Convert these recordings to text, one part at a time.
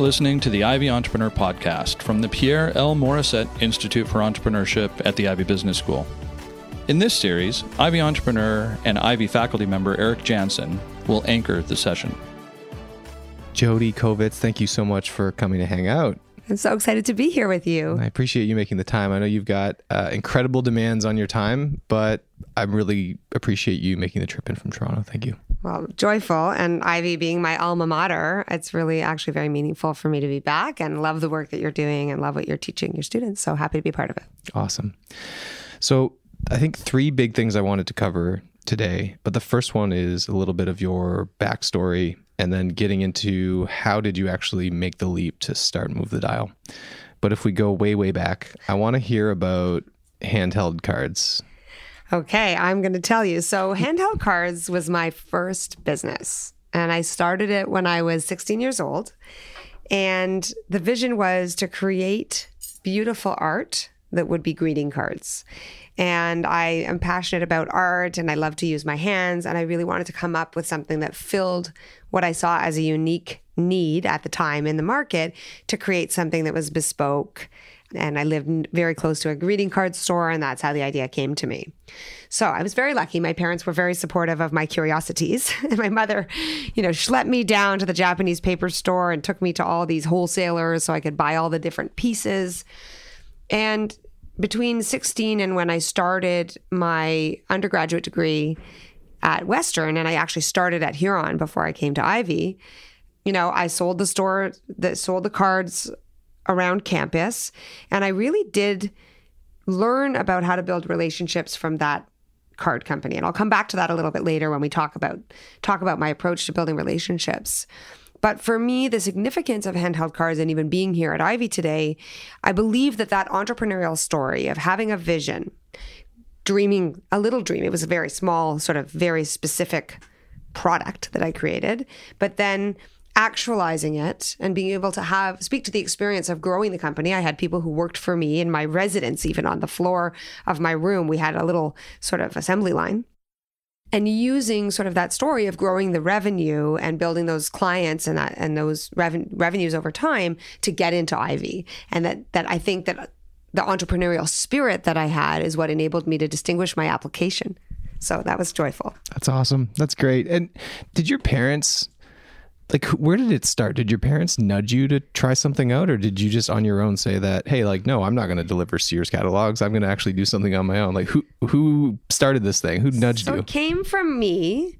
are listening to the Ivey Entrepreneur Podcast from the Pierre L. Morissette Institute for Entrepreneurship at the Ivey Business School. In this series, Ivey entrepreneur and Ivey faculty member Eric Janssen will anchor the session. Jodi Kovitz, thank you so much for coming to hang out. I'm so excited to be here with you. I appreciate you making the time. I know you've got uh, incredible demands on your time, but I really appreciate you making the trip in from Toronto. Thank you. Well, joyful. And Ivey being my alma mater, it's really actually very meaningful for me to be back and love the work that you're doing and love what you're teaching your students. So happy to be part of it. Awesome. So, I think three big things I wanted to cover today, but the first one is a little bit of your backstory and then getting into how did you actually make the leap to start Move the Dial. But if we go way, way back, I want to hear about handheld cards. Okay, I'm going to tell you. So, handheld cards was my first business, and I started it when I was 16 years old. And the vision was to create beautiful art that would be greeting cards. And I am passionate about art and I love to use my hands. And I really wanted to come up with something that filled what I saw as a unique need at the time in the market to create something that was bespoke. And I lived very close to a greeting card store, and that's how the idea came to me. So I was very lucky. My parents were very supportive of my curiosities. and my mother, you know, schlepped me down to the Japanese paper store and took me to all these wholesalers so I could buy all the different pieces. And between 16 and when I started my undergraduate degree at Western, and I actually started at Huron before I came to Ivey, you know, I sold the store that sold the cards around campus. And I really did learn about how to build relationships from that card company. And I'll come back to that a little bit later when we talk about talk about my approach to building relationships. But for me, the significance of handheld cards and even being here at Ivey today, I believe that that entrepreneurial story of having a vision, dreaming a little dream, it was a very small, sort of very specific product that I created, but then actualizing it and being able to have speak to the experience of growing the company. I had people who worked for me in my residence, even on the floor of my room. We had a little sort of assembly line and using sort of that story of growing the revenue and building those clients and that and those reven- revenues over time to get into Ivey, And that that I think that the entrepreneurial spirit that I had is what enabled me to distinguish my application. So that was joyful. That's awesome. That's great. And did your parents like where did it start? Did your parents nudge you to try something out or did you just on your own say that hey like no i'm not going to deliver sears catalogs. I'm going to actually do something on my own. Like who who started this thing? Who nudged so you? it came from me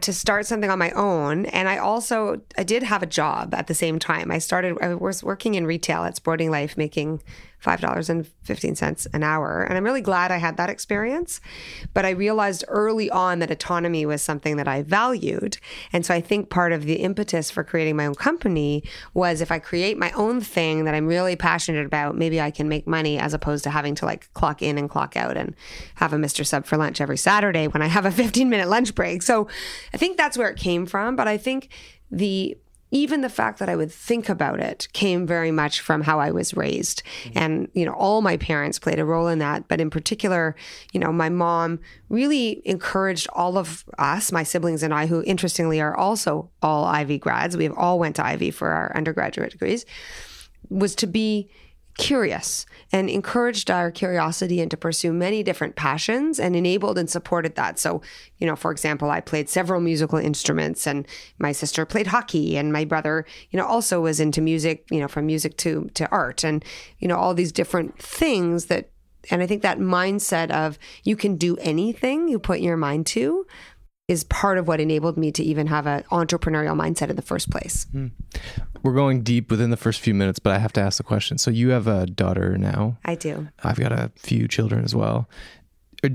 to start something on my own and i also i did have a job at the same time. I started i was working in retail at sporting life making $5.15 an hour. And I'm really glad I had that experience. But I realized early on that autonomy was something that I valued. And so I think part of the impetus for creating my own company was if I create my own thing that I'm really passionate about, maybe I can make money as opposed to having to like clock in and clock out and have a Mr. Sub for lunch every Saturday when I have a 15 minute lunch break. So I think that's where it came from. But I think the even the fact that I would think about it came very much from how I was raised. Mm-hmm. And, you know, all my parents played a role in that. But in particular, you know, my mom really encouraged all of us, my siblings and I, who interestingly are also all Ivey grads, we have all went to Ivey for our undergraduate degrees, was to be curious and encouraged our curiosity and to pursue many different passions and enabled and supported that. So, you know, for example, I played several musical instruments and my sister played hockey and my brother, you know, also was into music, you know, from music to to art and you know all these different things that and I think that mindset of you can do anything you put your mind to is part of what enabled me to even have an entrepreneurial mindset in the first place. Hmm. We're going deep within the first few minutes, but I have to ask the question. So you have a daughter now. I do. I've got a few children as well.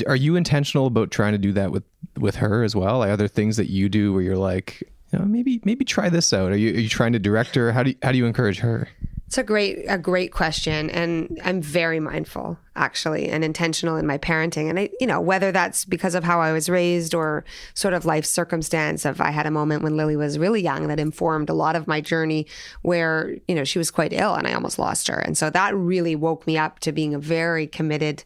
Are you intentional about trying to do that with with her as well? Like, are there things that you do where you're like, you know, maybe maybe try this out? Are you are you trying to direct her? How do you, how do you encourage her? It's a great a great question and I'm very mindful actually and intentional in my parenting and I you know whether that's because of how I was raised or sort of life circumstance of I had a moment when Lily was really young that informed a lot of my journey where you know she was quite ill and I almost lost her and so that really woke me up to being a very committed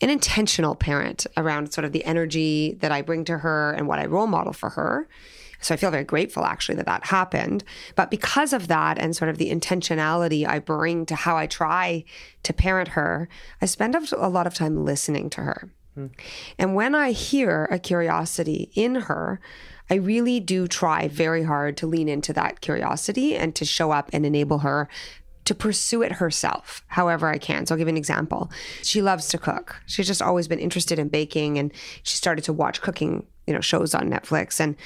an intentional parent around sort of the energy that I bring to her and what I role model for her So I feel very grateful actually that that happened. But because of that and sort of the intentionality I bring to how I try to parent her, I spend a lot of time listening to her. Hmm. And when I hear a curiosity in her, I really do try very hard to lean into that curiosity and to show up and enable her to pursue it herself however I can. So I'll give you an example. She loves to cook. She's just always been interested in baking and she started to watch cooking, you know, shows on Netflix and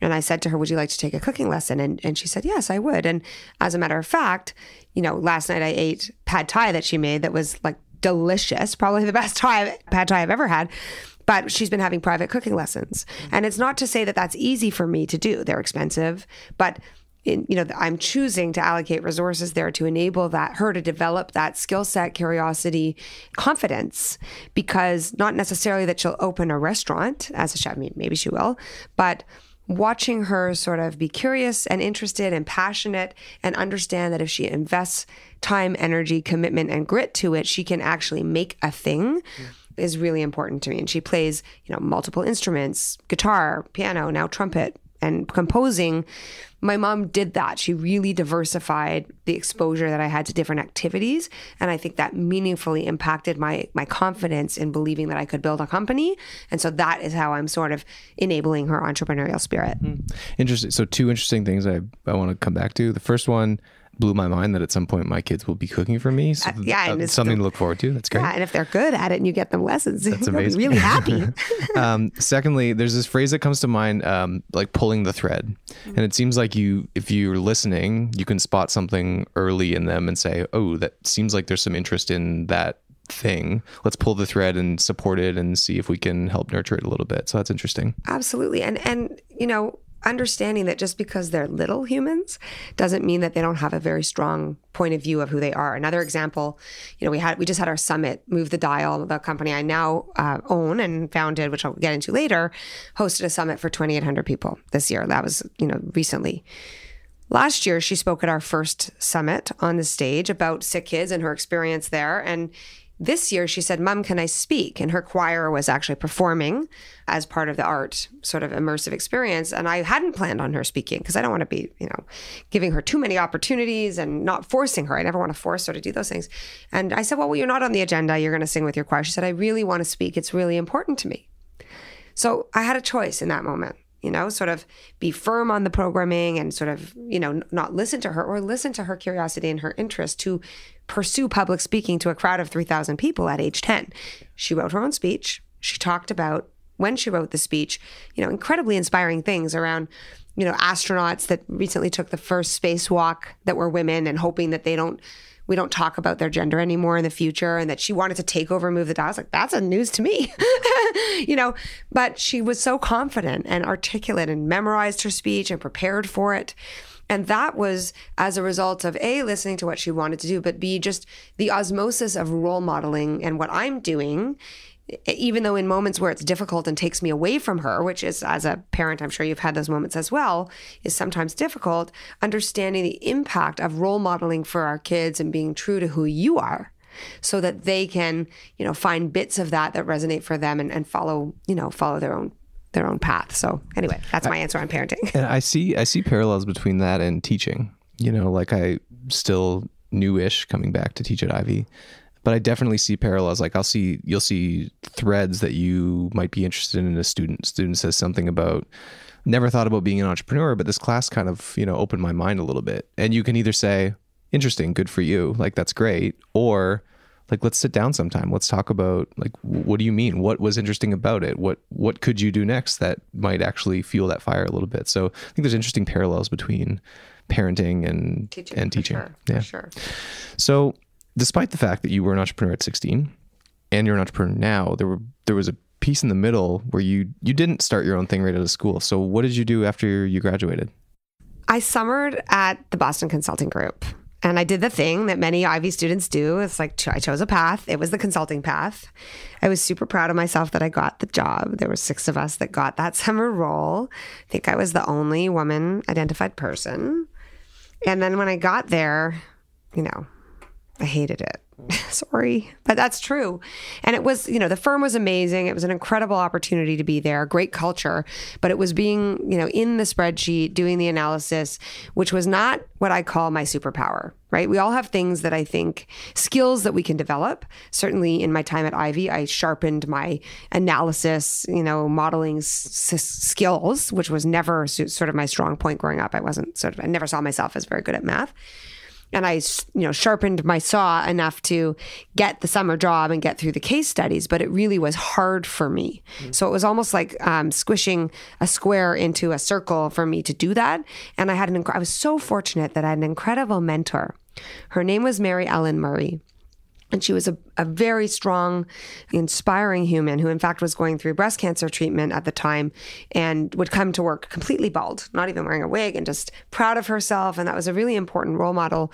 and I said to her, Would you like to take a cooking lesson? And and she said, Yes, I would. And as a matter of fact, you know, last night I ate pad thai that she made that was like delicious, probably the best thai, pad thai I've ever had but she's been having private cooking lessons. And it's not to say that that's easy for me to do. They're expensive, but in, you know, I'm choosing to allocate resources there to enable that her to develop that skill set, curiosity, confidence, because not necessarily that she'll open a restaurant as a chef. I mean, maybe she will, but watching her sort of be curious and interested and passionate and understand that if she invests time, energy, commitment, and grit to it, she can actually make a thing. Mm is really important to me. And she plays, you know, multiple instruments, guitar, piano, now trumpet, and composing. My mom did that. She really diversified the exposure that I had to different activities, and I think that meaningfully impacted my my confidence in believing that I could build a company. And so that is how I'm sort of enabling her entrepreneurial spirit. Hmm. Interesting. So two interesting things I I want to come back to. The first one blew my mind that at some point my kids will be cooking for me. So uh, yeah, and uh, it's something the, to look forward to. That's great. Yeah, and if they're good at it and you get them lessons, That's amazing. be really happy. um, secondly, there's this phrase that comes to mind, um, like pulling the thread, and it seems like you, if you're listening, you can spot something early in them and say, "Oh, that seems like there's some interest in that." thing let's pull the thread and support it and see if we can help nurture it a little bit so that's interesting absolutely and and you know understanding that just because they're little humans doesn't mean that they don't have a very strong point of view of who they are. Another example, you know, we had we just had our summit, Move the Dial, the company I now uh, own and founded, which I'll get into later, hosted a summit for 2,800 people this year. That was you know recently. Last year, she spoke at our first summit on the stage about sick kids and her experience there, and this year, she said, Mom, can I speak? And her choir was actually performing as part of the art sort of immersive experience. And I hadn't planned on her speaking because I don't want to be, you know, giving her too many opportunities and not forcing her. I never want to force her to do those things. And I said, Well, well you're not on the agenda. You're going to sing with your choir. She said, I really want to speak. It's really important to me. So I had a choice in that moment you know, sort of be firm on the programming and sort of, you know, not listen to her or listen to her curiosity and her interest to pursue public speaking to a crowd of 3,000 people at age 10. She wrote her own speech. She talked about when she wrote the speech, you know, incredibly inspiring things around, you know, astronauts that recently took the first spacewalk that were women and hoping that they don't we don't talk about their gender anymore in the future and that she wanted to take over and move the dial. I was like, that's a news to me. you know, but she was so confident and articulate and memorized her speech and prepared for it. And that was as a result of A, listening to what she wanted to do, but B, just the osmosis of role modeling and what I'm doing even though in moments where it's difficult and takes me away from her, which is as a parent, I'm sure you've had those moments as well, is sometimes difficult, understanding the impact of role modeling for our kids and being true to who you are so that they can, you know, find bits of that that resonate for them and, and follow, you know, follow their own their own path. So anyway, that's my answer on parenting. And I see I see parallels between that and teaching. You know, like I still newish coming back to teach at Ivey but I definitely see parallels. Like I'll see, you'll see threads that you might be interested in a student. Student says something about never thought about being an entrepreneur, but this class kind of you know opened my mind a little bit. And you can either say, interesting, good for you, like that's great, or like let's sit down sometime. Let's talk about like what do you mean? What was interesting about it? What what could you do next that might actually fuel that fire a little bit? So I think there's interesting parallels between parenting and teaching, and teaching. Sure, yeah. sure. So despite the fact that you were an entrepreneur at 16 and you're an entrepreneur now, there were there was a piece in the middle where you you didn't start your own thing right out of school. So what did you do after you graduated? I summered at the Boston Consulting Group. And I did the thing that many Ivey students do. It's like I chose a path. It was the consulting path. I was super proud of myself that I got the job. There were six of us that got that summer role. I think I was the only woman identified person. And then when I got there, you know, I hated it. Sorry, but that's true. And it was, you know, the firm was amazing. It was an incredible opportunity to be there, great culture, but it was being, you know, in the spreadsheet, doing the analysis, which was not what I call my superpower, right? We all have things that I think, skills that we can develop. Certainly in my time at Ivey, I sharpened my analysis, you know, modeling s- skills, which was never sort of my strong point growing up. I wasn't sort of, I never saw myself as very good at math and I, you know, sharpened my saw enough to get the summer job and get through the case studies. But it really was hard for me. Mm-hmm. So it was almost like um, squishing a square into a circle for me to do that. And I had an, I was so fortunate that I had an incredible mentor. Her name was Mary Ellen Murray. And she was a, a very strong, inspiring human who, in fact, was going through breast cancer treatment at the time and would come to work completely bald, not even wearing a wig, and just proud of herself. And that was a really important role model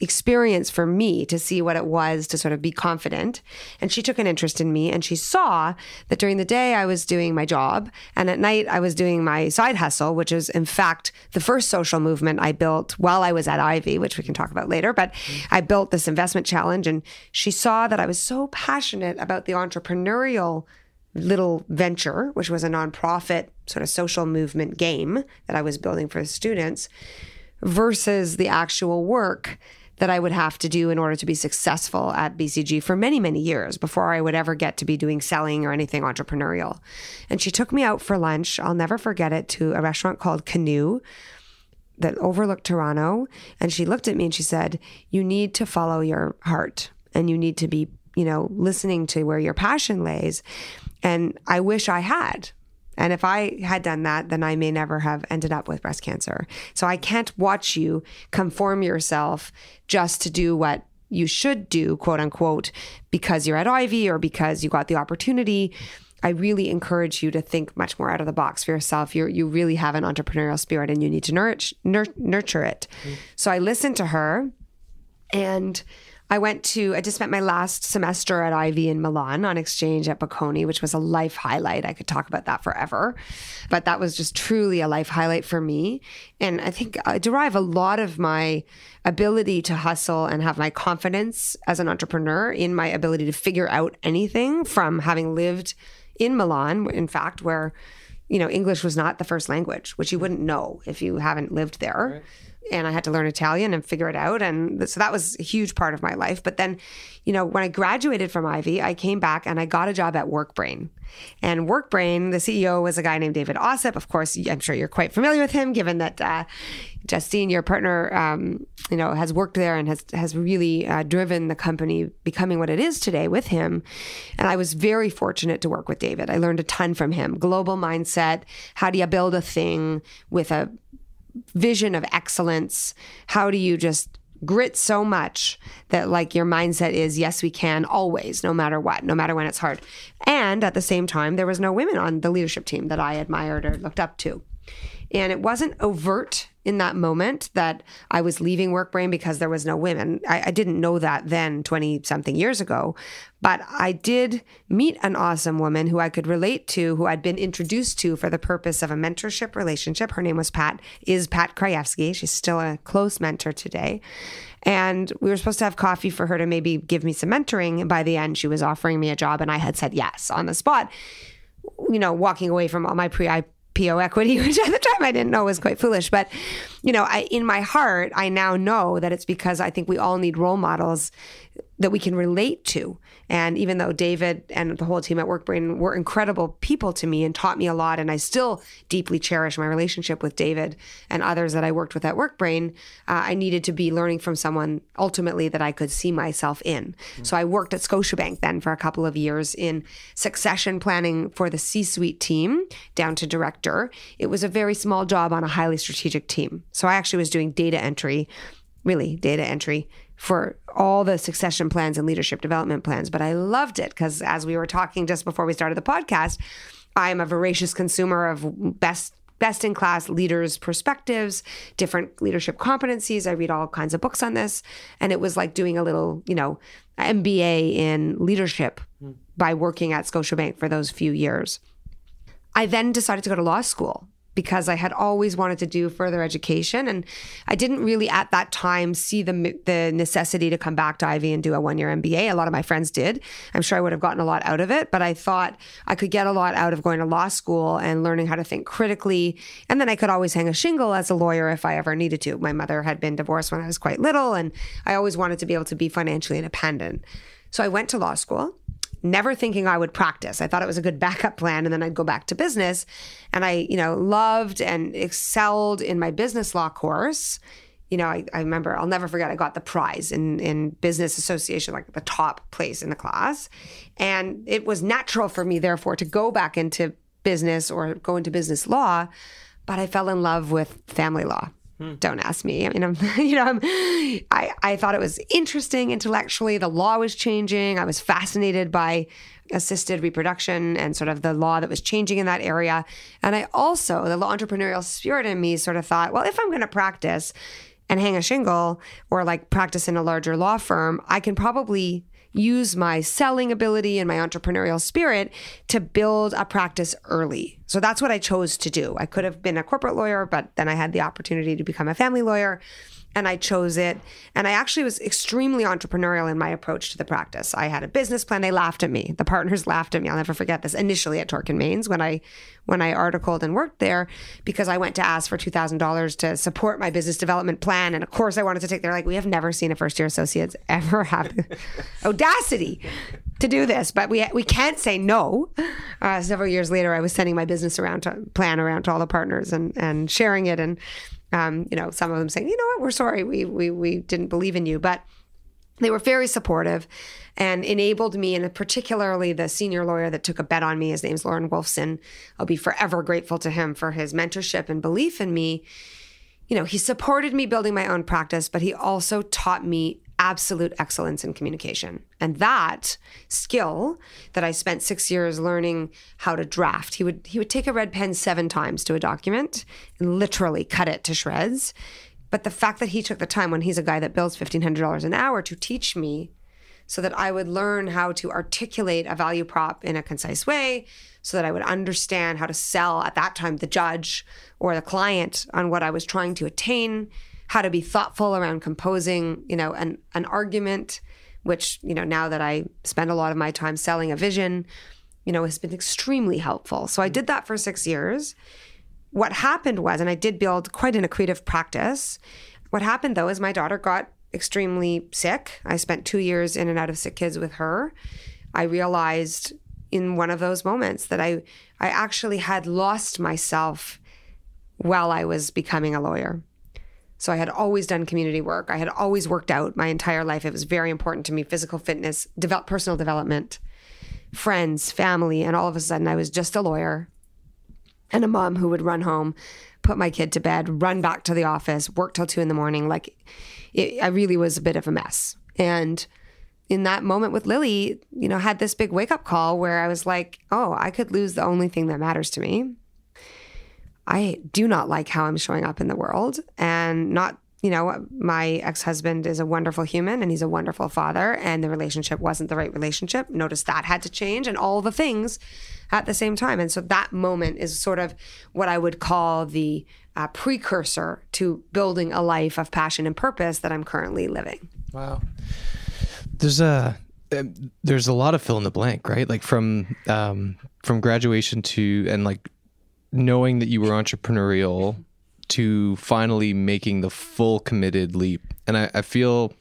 experience for me to see what it was to sort of be confident. And she took an interest in me and she saw that during the day I was doing my job and at night I was doing my side hustle, which is in fact the first social movement I built while I was at Ivey, which we can talk about later. But I built this investment challenge and she saw that I was so passionate about the entrepreneurial little venture, which was a nonprofit sort of social movement game that I was building for the students versus the actual work that I would have to do in order to be successful at BCG for many, many years before I would ever get to be doing selling or anything entrepreneurial. And she took me out for lunch. I'll never forget it to a restaurant called Canoe that overlooked Toronto. And she looked at me and she said, You need to follow your heart and you need to be, you know, listening to where your passion lays. And I wish I had. And if I had done that, then I may never have ended up with breast cancer. So I can't watch you conform yourself just to do what you should do, quote unquote, because you're at Ivey or because you got the opportunity. I really encourage you to think much more out of the box for yourself. You you really have an entrepreneurial spirit and you need to nurture nurture it. Mm. So I listened to her and I went to, I just spent my last semester at Ivey in Milan on exchange at Bocconi, which was a life highlight. I could talk about that forever. But that was just truly a life highlight for me. And I think I derive a lot of my ability to hustle and have my confidence as an entrepreneur in my ability to figure out anything from having lived in Milan, in fact, where, you know, English was not the first language, which you wouldn't know if you haven't lived there. Right and I had to learn Italian and figure it out. And so that was a huge part of my life. But then, you know, when I graduated from Ivey, I came back and I got a job at WorkBrain. And WorkBrain, the CEO was a guy named David Ossip. Of course, I'm sure you're quite familiar with him, given that uh, Justine, your partner, um, you know, has worked there and has has really uh, driven the company becoming what it is today with him. And I was very fortunate to work with David. I learned a ton from him. Global mindset. How do you build a thing with a vision of excellence? How do you just grit so much that like your mindset is yes we can always no matter what no matter when it's hard and at the same time there was no women on the leadership team that i admired or looked up to and it wasn't overt in that moment that I was leaving WorkBrain because there was no women. I, I didn't know that then, 20 something years ago. But I did meet an awesome woman who I could relate to, who I'd been introduced to for the purpose of a mentorship relationship. Her name was Pat, is Pat Krajewski. She's still a close mentor today. And we were supposed to have coffee for her to maybe give me some mentoring. By the end, she was offering me a job, and I had said yes on the spot you know, walking away from all my pre PO equity, which at the time I didn't know was quite foolish. But, you know, I, in my heart, I now know that it's because I think we all need role models that we can relate to. And even though David and the whole team at WorkBrain were incredible people to me and taught me a lot, and I still deeply cherish my relationship with David and others that I worked with at WorkBrain, uh, I needed to be learning from someone ultimately that I could see myself in. Mm-hmm. So I worked at Scotiabank then for a couple of years in succession planning for the C suite team down to director. It was a very small job on a highly strategic team. So I actually was doing data entry really data entry for all the succession plans and leadership development plans. But I loved it because as we were talking just before we started the podcast, I'm a voracious consumer of best best in class leaders' perspectives, different leadership competencies. I read all kinds of books on this. And it was like doing a little, you know, MBA in leadership mm. by working at Scotiabank for those few years. I then decided to go to law school because I had always wanted to do further education. And I didn't really at that time see the, the necessity to come back to Ivey and do a one year MBA. A lot of my friends did. I'm sure I would have gotten a lot out of it, but I thought I could get a lot out of going to law school and learning how to think critically. And then I could always hang a shingle as a lawyer if I ever needed to. My mother had been divorced when I was quite little, and I always wanted to be able to be financially independent. So I went to law school never thinking I would practice. I thought it was a good backup plan and then I'd go back to business. And I, you know, loved and excelled in my business law course. You know, I, I remember, I'll never forget, I got the prize in, in business association, like the top place in the class. And it was natural for me, therefore, to go back into business or go into business law. But I fell in love with family law. Hmm. Don't ask me. I mean, I'm, you know, I'm, I, I thought it was interesting intellectually. The law was changing. I was fascinated by assisted reproduction and sort of the law that was changing in that area. And I also, the entrepreneurial spirit in me sort of thought, well, if I'm going to practice and hang a shingle or like practice in a larger law firm, I can probably use my selling ability and my entrepreneurial spirit to build a practice early. So that's what I chose to do. I could have been a corporate lawyer, but then I had the opportunity to become a family lawyer and I chose it. And I actually was extremely entrepreneurial in my approach to the practice. I had a business plan. They laughed at me. The partners laughed at me. I'll never forget this. Initially at Torkin Manes when I when I articled and worked there, because I went to ask for two thousand dollars to support my business development plan. And of course I wanted to take they're like, we have never seen a first year associates ever have audacity to do this, but we we can't say no. Uh, several years later, I was sending my business around to plan around to all the partners and and sharing it and um, you know, some of them saying, you know what, we're sorry, we we we didn't believe in you, but they were very supportive and enabled me, and particularly the senior lawyer that took a bet on me. His name's Lorne Wolfson. I'll be forever grateful to him for his mentorship and belief in me. You know, he supported me building my own practice, but he also taught me absolute excellence in communication. And that skill that I spent 6 years learning how to draft. He would he would take a red pen 7 times to a document and literally cut it to shreds. But the fact that he took the time when he's a guy that bills $1500 an hour to teach me so that I would learn how to articulate a value prop in a concise way so that I would understand how to sell at that time the judge or the client on what I was trying to attain how to be thoughtful around composing, you know, an, an argument, which, you know, now that I spend a lot of my time selling a vision, you know, has been extremely helpful. So I mm. did that for six years. What happened was, and I did build quite an accretive practice. What happened though is my daughter got extremely sick. I spent two years in and out of sick kids with her. I realized in one of those moments that I I actually had lost myself while I was becoming a lawyer. So I had always done community work. I had always worked out my entire life. It was very important to me physical fitness, develop, personal development, friends, family. And all of a sudden, I was just a lawyer and a mom who would run home, put my kid to bed, run back to the office, work till two in the morning. Like it, I really was a bit of a mess. And in that moment with Lily, you know, had this big wake up call where I was like, oh, I could lose the only thing that matters to me. I do not like how I'm showing up in the world and not you know, my ex husband is a wonderful human and he's a wonderful father, and the relationship wasn't the right relationship. Notice that had to change and all the things at the same time. And so that moment is sort of what I would call the uh, precursor to building a life of passion and purpose that I'm currently living. Wow. There's a um, there's a lot of fill in the blank, right? Like from um, from graduation to and like knowing that you were entrepreneurial to finally making the full committed leap. And I, I, feel,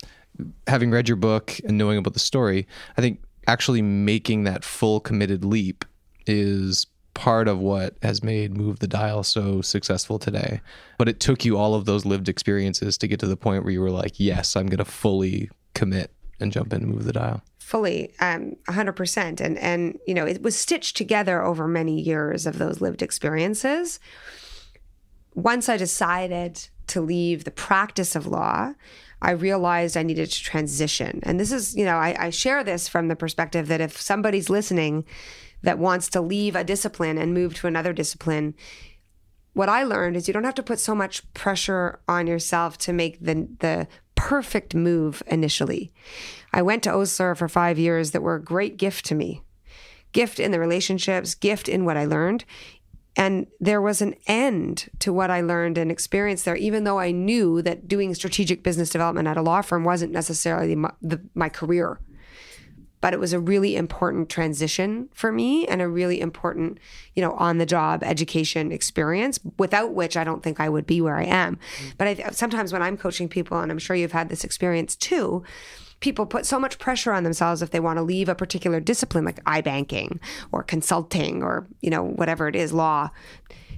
having read your book and knowing about the story, I think actually making that full committed leap is part of what has made Move the Dial so successful today. But it took you all of those lived experiences to get to the point where you were like, yes, I'm going to fully commit and jump in and move the dial fully um, 100% and and you know it was stitched together over many years of those lived experiences. Once i decided to leave the practice of law i realized i needed to transition. And this is you know I, I share this from the perspective that if somebody's listening that wants to leave a discipline and move to another discipline what I learned is you don't have to put so much pressure on yourself to make the the perfect move initially. I went to Osler for five years that were a great gift to me. Gift in the relationships, gift in what I learned. And there was an end to what I learned and experienced there, even though I knew that doing strategic business development at a law firm wasn't necessarily my, the, my career. But it was a really important transition for me and a really important, you know, on the job education experience, without which I don't think I would be where I am. Mm. But I, sometimes when I'm coaching people, and I'm sure you've had this experience too, people put so much pressure on themselves if they want to leave a particular discipline like iBanking or consulting or you know whatever it is law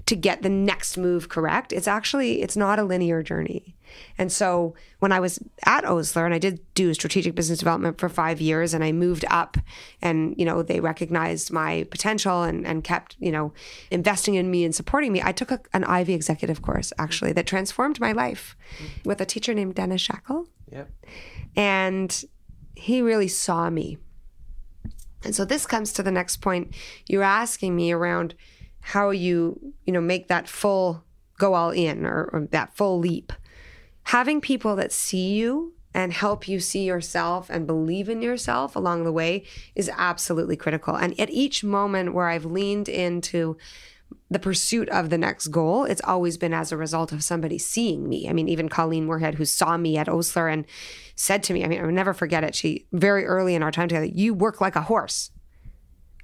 to get the next move correct it's actually it's not a linear journey and so when i was at osler and i did do strategic business development for five years and i moved up and you know they recognized my potential and, and kept you know investing in me and supporting me i took a, an ivey executive course actually that transformed my life with a teacher named dennis shackle Yep. and he really saw me. And so this comes to the next point you're asking me around how you, you know, make that full go all in or, or that full leap. Having people that see you and help you see yourself and believe in yourself along the way is absolutely critical. And at each moment where I've leaned into the pursuit of the next goal, it's always been as a result of somebody seeing me. I mean, even Colleen Moorehead, who saw me at Osler and said to me, I mean, I will never forget it. She, very early in our time together, you work like a horse.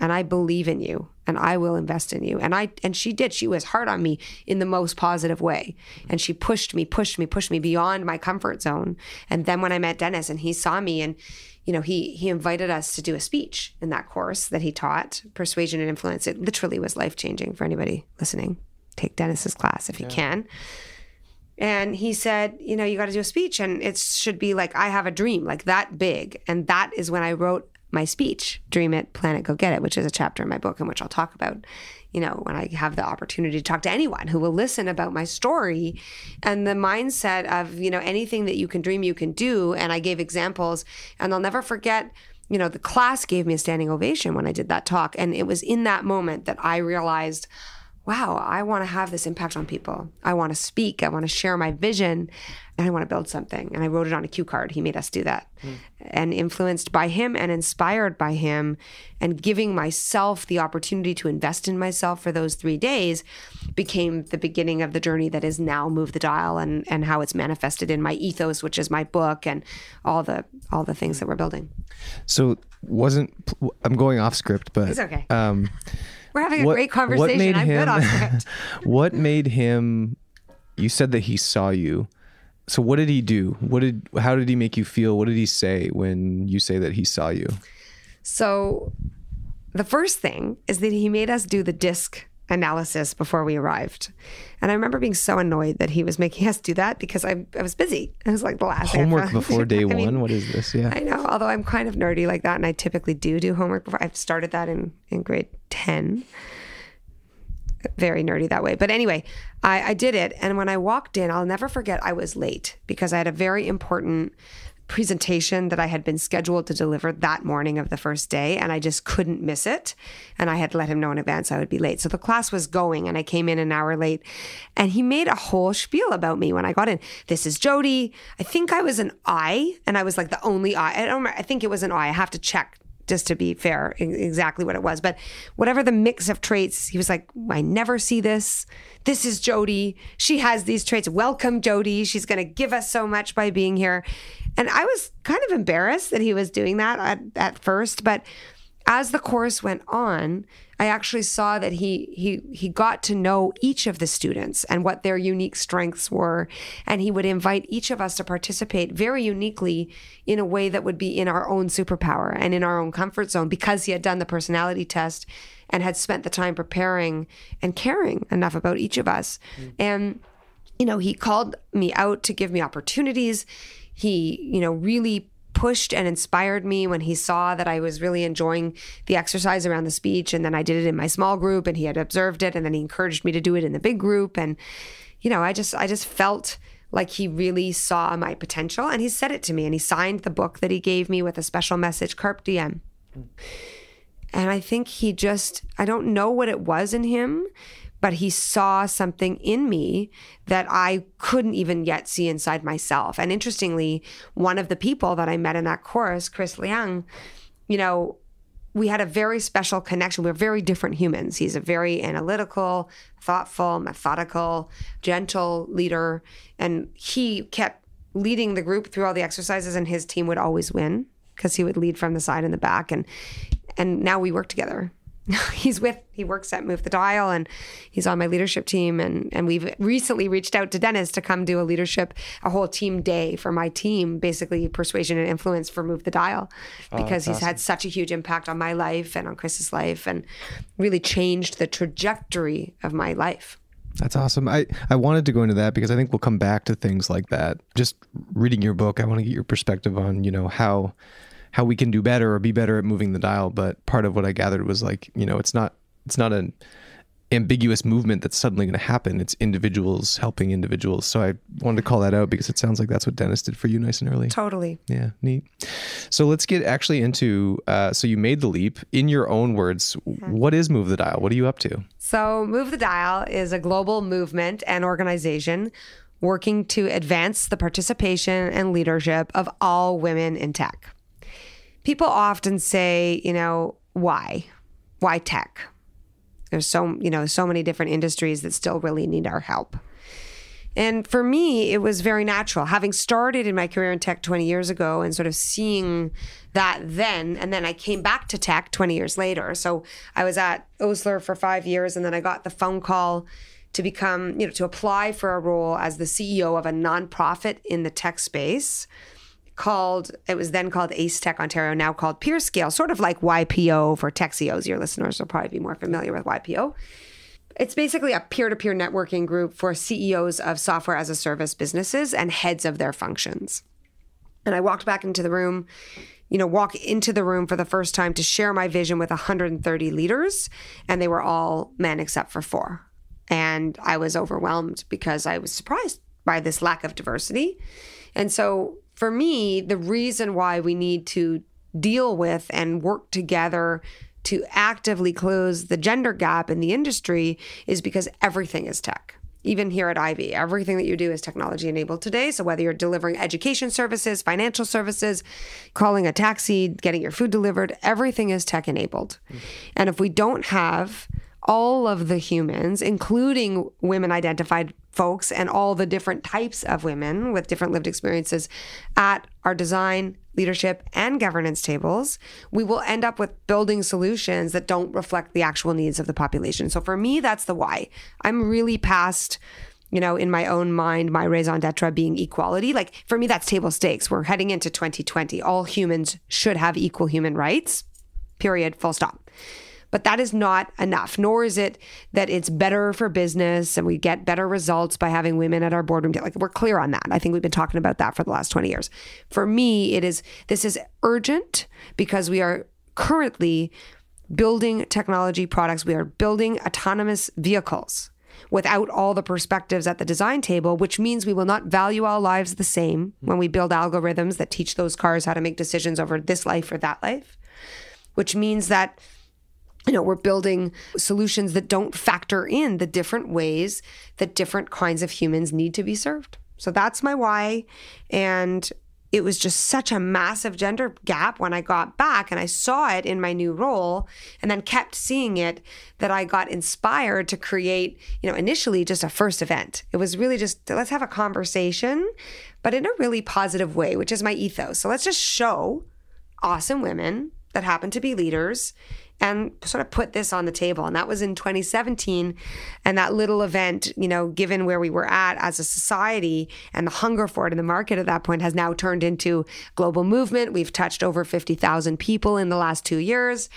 And I believe in you and I will invest in you. And I and she did. She was hard on me in the most positive way. And she pushed me, pushed me, pushed me beyond my comfort zone. And then when I met Dennis and he saw me and you know, he he invited us to do a speech in that course that he taught, Persuasion and Influence. It literally was life changing for anybody listening. Take Dennis's class if you can. And he said, you know, you got to do a speech, and it should be like I have a dream, like that big. And that is when I wrote my speech, Dream It, Plan It, Go Get It, which is a chapter in my book in which I'll talk about, you know, when I have the opportunity to talk to anyone who will listen about my story and the mindset of, you know, anything that you can dream, you can do. And I gave examples, and I'll never forget. You know, the class gave me a standing ovation when I did that talk. And it was in that moment that I realized, wow, I want to have this impact on people. I want to speak. I want to share my vision and I want to build something. And I wrote it on a cue card. He made us do that. And influenced by him and inspired by him and giving myself the opportunity to invest in myself for those three days became the beginning of the journey that is now Move the Dial and, and how it's manifested in my ethos, which is my book and all the all the things that we're building. So wasn't I'm going off script, but It's okay. Um, We're having a what- great what conversation. made I'm good on script. what made him? You said that he saw you. So what did he do? What did? How did he make you feel? What did he say when you say that he saw you? So the first thing is that he made us do the disc analysis before we arrived. And I remember being so annoyed that he was making us do that because I, I was busy. It was like the last I Homework before day I one. mean, what is this? Yeah. I know, although I'm kind of nerdy like that and I typically do do homework before. I've started that in, in grade 10. Very nerdy that way. But anyway, I, I did it. And when I walked in, I'll never forget I was late because I had a very important presentation that I had been scheduled to deliver that morning of the first day, and I just couldn't miss it. And I had let him know in advance I would be late. So the class was going, and I came in an hour late. And he made a whole spiel about me when I got in. This is Jodi. I think I was an I, and I was like the only I. I don't. Remember, I think it was an I. I have to check just to be fair, exactly what it was. But whatever the mix of traits, he was like, I never see this. This is Jodi. She has these traits. Welcome, Jodi. She's going to give us so much by being here. And I was kind of embarrassed that he was doing that at, at first. But as the course went on, I actually saw that he he he got to know each of the students and what their unique strengths were, and he would invite each of us to participate very uniquely in a way that would be in our own superpower and in our own comfort zone because he had done the personality test and had spent the time preparing and caring enough about each of us. Mm. And you know, he called me out to give me opportunities. He, you know, really pushed and inspired me when he saw that I was really enjoying the exercise around the speech. And then I did it in my small group and he had observed it. And then he encouraged me to do it in the big group. And, you know, I just, I just felt like he really saw my potential and he said it to me and he signed the book that he gave me with a special message, Carpe Diem. And I think he just, I don't know what it was in him, but he saw something in me that I couldn't even yet see inside myself. And interestingly, one of the people that I met in that course, Chris Liang, you know, we had a very special connection. We're very different humans. He's a very analytical, thoughtful, methodical, gentle leader. And he kept leading the group through all the exercises, and his team would always win because he would lead from the side and the back. And and now we work together. he's with he works at Move the Dial and he's on my leadership team and and we've recently reached out to Dennis to come do a leadership a whole team day for my team basically persuasion and influence for Move the Dial Oh, because he's had such a huge impact on my life and on Chris's life and really changed the trajectory of my life. That's awesome. I, I wanted to go into that because I think we'll come back to things like that. Just reading your book, I want to get your perspective on, you know, how how we can do better or be better at moving the dial. But part of what I gathered was like, you know, it's not it's not an ambiguous movement that's suddenly going to happen. It's individuals helping individuals. So I wanted to call that out because it sounds like that's what Dennis did for you nice and early. Totally. Yeah, neat. So let's get actually into. Uh, so you made the leap in your own words. What is Move the Dial? What are you up to? So, Move the Dial is a global movement and organization working to advance the participation and leadership of all women in tech. People often say, you know, why? Why tech? There's so, you know, so many different industries that still really need our help. And for me, it was very natural. Having started in my career in tech 20 years ago and sort of seeing that then, and then I came back to tech 20 years later. So I was at Osler for five years, and then I got the phone call to become, you know, to apply for a role as the CEO of a nonprofit in the tech space called, it was then called AceTech Ontario, now called PeerScale, sort of like YPO for tech CEOs. Your listeners will probably be more familiar with YPO. It's basically a peer to peer networking group for CEOs of software as a service businesses and heads of their functions. And I walked back into the room, you know, walk into the room for the first time to share my vision with 130 leaders, and they were all men except for four. And I was overwhelmed because I was surprised by this lack of diversity. And so for me, the reason why we need to deal with and work together to actively close the gender gap in the industry is because everything is tech. Even here at Ivey, everything that you do is technology enabled today. So whether you're delivering education services, financial services, calling a taxi, getting your food delivered, everything is tech enabled. And if we don't have all of the humans, including women identified folks and all the different types of women with different lived experiences at our design, leadership, and governance tables, we will end up with building solutions that don't reflect the actual needs of the population. So for me, that's the why. I'm really past you know, in my own mind, my raison d'etre being equality. Like for me, that's table stakes. We're heading into 2020. All humans should have equal human rights, period, full stop. But that is not enough, nor is it that it's better for business and we get better results by having women at our boardroom. Like we're clear on that. I think we've been talking about that for the last 20 years. For me, it is this is urgent because we are currently building technology products. We are building autonomous vehicles without all the perspectives at the design table, which means we will not value our lives the same when we build algorithms that teach those cars how to make decisions over this life or that life, which means that you know, we're building solutions that don't factor in the different ways that different kinds of humans need to be served. So that's my why. And it was just such a massive gender gap when I got back and I saw it in my new role and then kept seeing it that I got inspired to create, you know, initially just a first event. It was really just let's have a conversation, but in a really positive way, which is my ethos. So let's just show awesome women that happen to be leaders and sort of put this on the table. And that was in 2017. And that little event, you know, given where we were at as a society and the hunger for it in the market at that point has now turned into global movement. We've touched over 50,000 people in the last two years.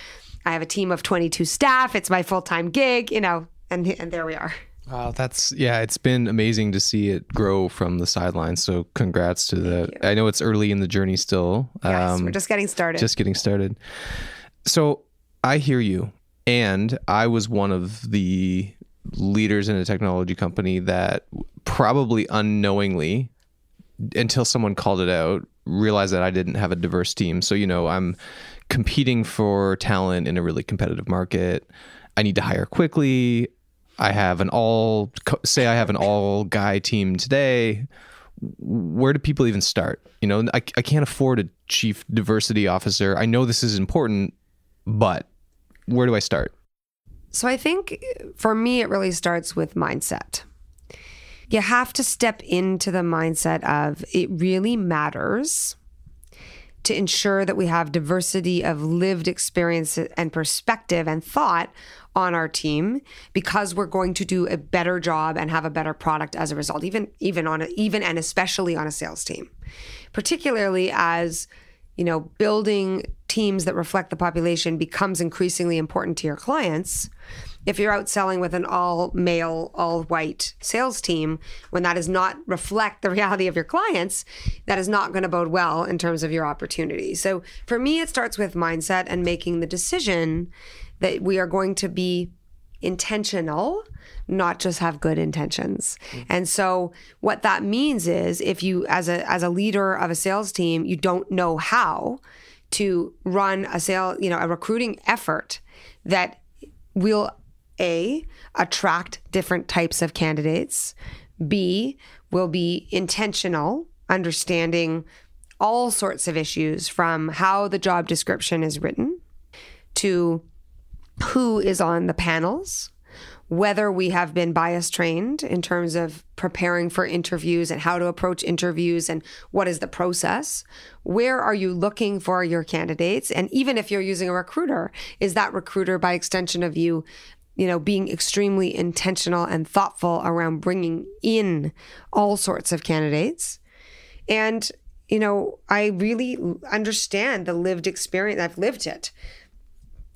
I have a team of 22 staff. It's my full time gig, you know, and, and there we are. Wow, that's yeah, it's been amazing to see it grow from the sidelines. So congrats to the I know it's early in the journey still. Yes, we're um, just getting started. Just getting started. So I hear you. And I was one of the leaders in a technology company that probably unknowingly, until someone called it out, realized that I didn't have a diverse team. So, you know, I'm competing for talent in a really competitive market. I need to hire quickly. I have an all, say, I have an all guy team today. Where do people even start? You know, I, I can't afford a chief diversity officer. I know this is important but where do I start? So I think uh, for me, it really starts with mindset. You have to step into the mindset of it really matters to ensure that we have diversity of lived experience and perspective and thought on our team because we're going to do a better job and have a better product as a result even even on a, even and especially on a sales team particularly as you know building teams that reflect the population becomes increasingly important to your clients if you're out selling with an all male, all white sales team, when that does not reflect the reality of your clients, that is not going to bode well in terms of your opportunity. So for me, it starts with mindset and making the decision that we are going to be intentional not just have good intentions. Mm-hmm. And so what that means is if you as a as a leader of a sales team, you don't know how to run a sale, you know, a recruiting effort that will a, attract different types of candidates. B, will be intentional, understanding all sorts of issues from how the job description is written to who is on the panels, whether we have been bias trained in terms of preparing for interviews and how to approach interviews and what is the process. Where are you looking for your candidates? And even if you're using a recruiter, is that recruiter by extension of you you know, being extremely intentional and thoughtful around bringing in all sorts of candidates. And, you know, I really understand the lived experience. I've lived it.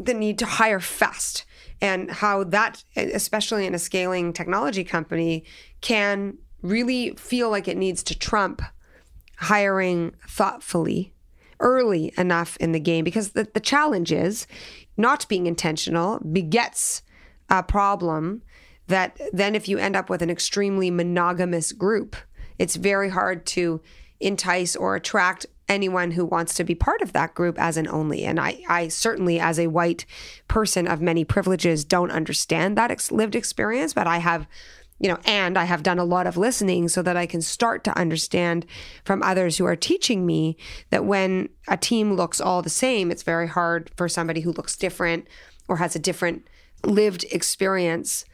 The need to hire fast and how that, especially in a scaling technology company, can really feel like it needs to trump hiring thoughtfully early enough in the game. Because the, the challenge is not being intentional begets a problem that then if you end up with an extremely monogamous group, it's very hard to entice or attract anyone who wants to be part of that group as an only. And I, I certainly, as a white person of many privileges, don't understand that ex- lived experience, but I have. You know, and I have done a lot of listening so that I can start to understand from others who are teaching me that when a team looks all the same, it's very hard for somebody who looks different or has a different lived experience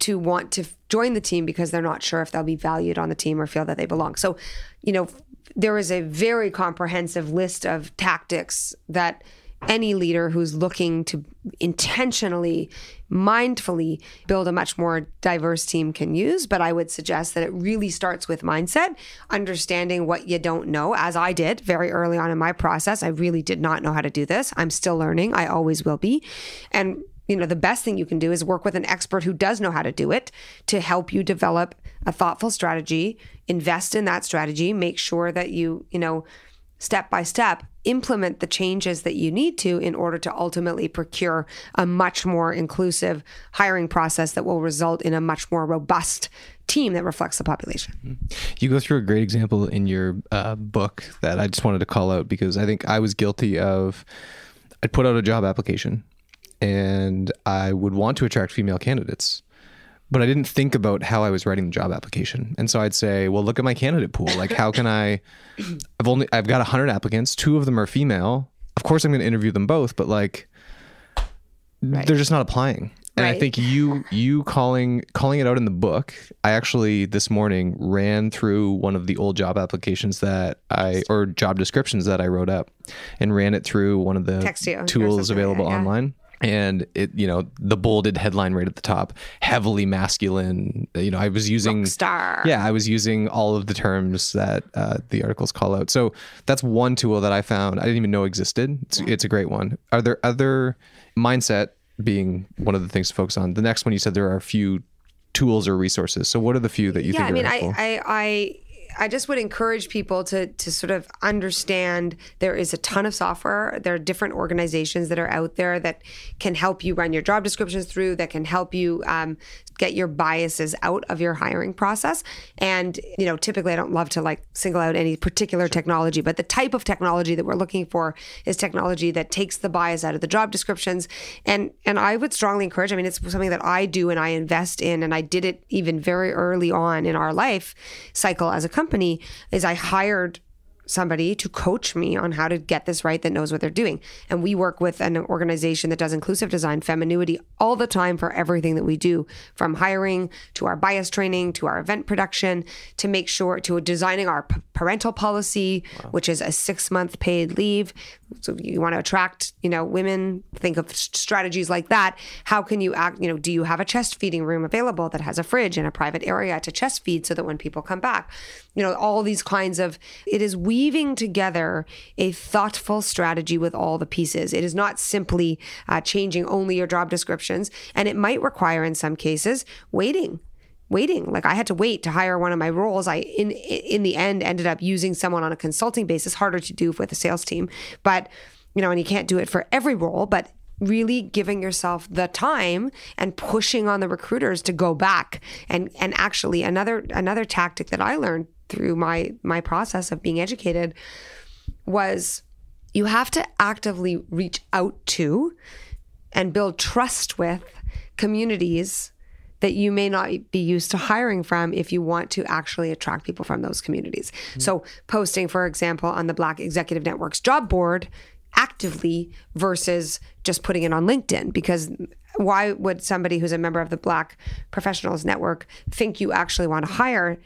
to want to join the team because they're not sure if they'll be valued on the team or feel that they belong. So, you know, there is a very comprehensive list of tactics that any leader who's looking to intentionally, mindfully build a much more diverse team can use. But I would suggest that it really starts with mindset, understanding what you don't know, as I did very early on in my process. I really did not know how to do this. I'm still learning, I always will be. And you know, the best thing you can do is work with an expert who does know how to do it to help you develop a thoughtful strategy, invest in that strategy, make sure that you, you know, step by step implement the changes that you need to in order to ultimately procure a much more inclusive hiring process that will result in a much more robust team that reflects the population. You go through a great example in your uh, book that I just wanted to call out because I think I was guilty of. I'd put out a job application and I would want to attract female candidates. But I didn't think about how I was writing the job application. And so I'd say, well, look at my candidate pool. Like how can I I've only I've got 100 applicants, two of them are female. Of course I'm going to interview them both, but like right. they're just not applying. And right. I think you you calling calling it out in the book, I actually this morning ran through one of the old job applications that I or job descriptions that I wrote up and ran it through one of the tools available yeah. online and it you know the bolded headline right at the top heavily masculine you know i was using star. Yeah i was using all of the terms that uh, the articles call out. So that's one tool that i found. I didn't even know existed. It's, it's a great one. Are there other mindset being one of the things to focus on? The next one you said there are a few tools or resources. So what are the few that you yeah, think i mean I, I i I just would encourage people to to sort of understand there is a ton of software. There are different organizations that are out there that can help you run your job descriptions through, that can help you um, get your biases out of your hiring process. And you know, typically, I don't love to like single out any particular technology, but the type of technology that we're looking for is technology that takes the bias out of the job descriptions. And and I would strongly encourage. I mean, it's something that I do and I invest in, and I did it even very early on in our life cycle as a company is I hired somebody to coach me on how to get this right that knows what they're doing. And we work with an organization that does inclusive design, femininity all the time for everything that we do, from hiring to our bias training to our event production to make sure to designing our parental policy, wow. which is a six month paid leave. So you want to attract, you know, women, think of strategies like that. How can you act, you know, do you have a chest feeding room available that has a fridge and a private area to chest feed so that when people come back, you know, all these kinds of, it is weaving together a thoughtful strategy with all the pieces. It is not simply uh, changing only your job descriptions. And it might require, in some cases, waiting waiting like i had to wait to hire one of my roles i in in the end ended up using someone on a consulting basis harder to do with a sales team but you know and you can't do it for every role but really giving yourself the time and pushing on the recruiters to go back and and actually another another tactic that I learned through my my process of being educated was you have to actively reach out to and build trust with communities that you may not be used to hiring from if you want to actually attract people from those communities. Mm-hmm. So, posting, for example, on the Black Executive Network's job board actively versus just putting it on LinkedIn because why would somebody who's a member of the Black Professionals Network think you actually want to hire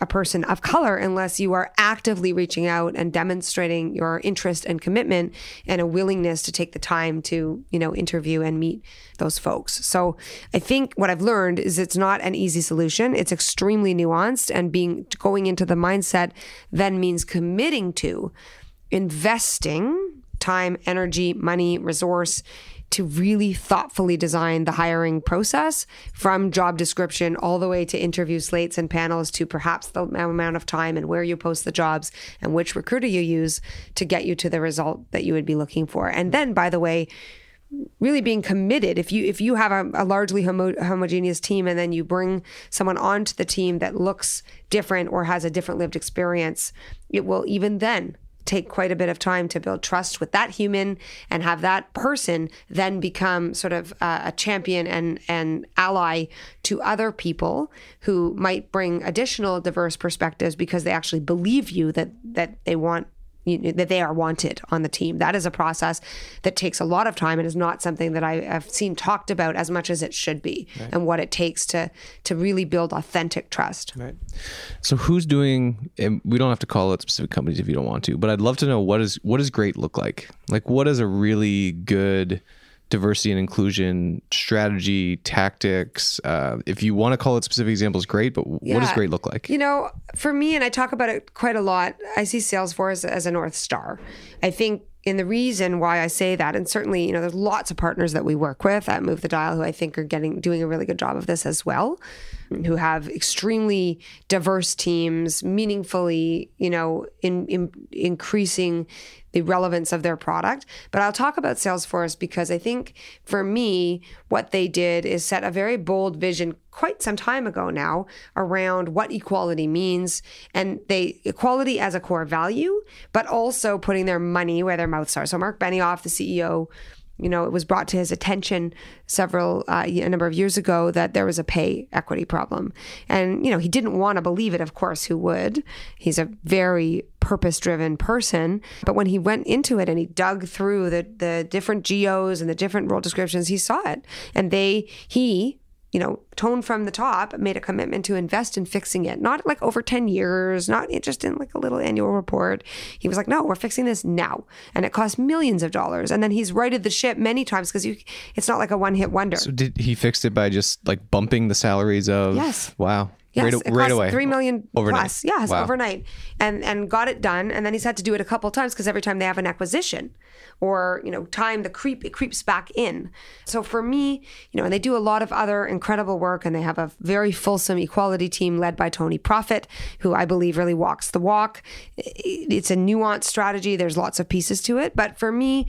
a person of color unless you are actively reaching out and demonstrating your interest and commitment and a willingness to take the time to, you know, interview and meet those folks. So I think what I've learned is it's not an easy solution. It's extremely nuanced and being going into the mindset then means committing to investing time, energy, money, resource to really thoughtfully design the hiring process from job description all the way to interview slates and panels to perhaps the amount of time and where you post the jobs and which recruiter you use to get you to the result that you would be looking for. And then, by the way, really being committed if you if you have a, a largely homo- homogeneous team and then you bring someone onto the team that looks different or has a different lived experience it will even then take quite a bit of time to build trust with that human and have that person then become sort of uh, a champion and and ally to other people who might bring additional diverse perspectives because they actually believe you that that they want you know, that they are wanted on the team. That is a process that takes a lot of time and is not something that I have seen talked about as much as it should be, right. and what it takes to to really build authentic trust. Right. So who's doing? And we don't have to call out specific companies if you don't want to, but I'd love to know what is what does great look like. Like what is a really good diversity and inclusion strategy, tactics. Uh, if you want to call it specific examples, great. But yeah. what does great look like? You know, for me, and I talk about it quite a lot. I see Salesforce as a north star. I think in the reason why I say that, and certainly, you know, there's lots of partners that we work with at Move the Dial who I think are getting doing a really good job of this as well, hmm. who have extremely diverse teams, meaningfully, you know, in, in increasing the relevance of their product. But I'll talk about Salesforce because I think for me, what they did is set a very bold vision quite some time ago now around what equality means. And they equality as a core value, but also putting their money where their mouths are. So Mark Benioff, the CEO, you know, it was brought to his attention several uh, a number of years ago that there was a pay equity problem, and you know he didn't want to believe it. Of course, who would? He's a very purpose-driven person, but when he went into it and he dug through the the different geos and the different role descriptions, he saw it, and they he you know, Tone from the top made a commitment to invest in fixing it, not like over 10 years, not just in like a little annual report. He was like, no, we're fixing this now. And it cost millions of dollars. And then he's righted the ship many times because it's not like a one hit wonder. So did he fixed it by just like bumping the salaries of? Yes. Wow. Yes, right, right away. Three million overnight. plus. Yes, wow. overnight. And and got it done. And then he's had to do it a couple times because every time they have an acquisition or, you know, time the creep it creeps back in. So for me, you know, and they do a lot of other incredible work and they have a very fulsome equality team led by Tony Prophet, who I believe really walks the walk. It's a nuanced strategy. There's lots of pieces to it. But for me,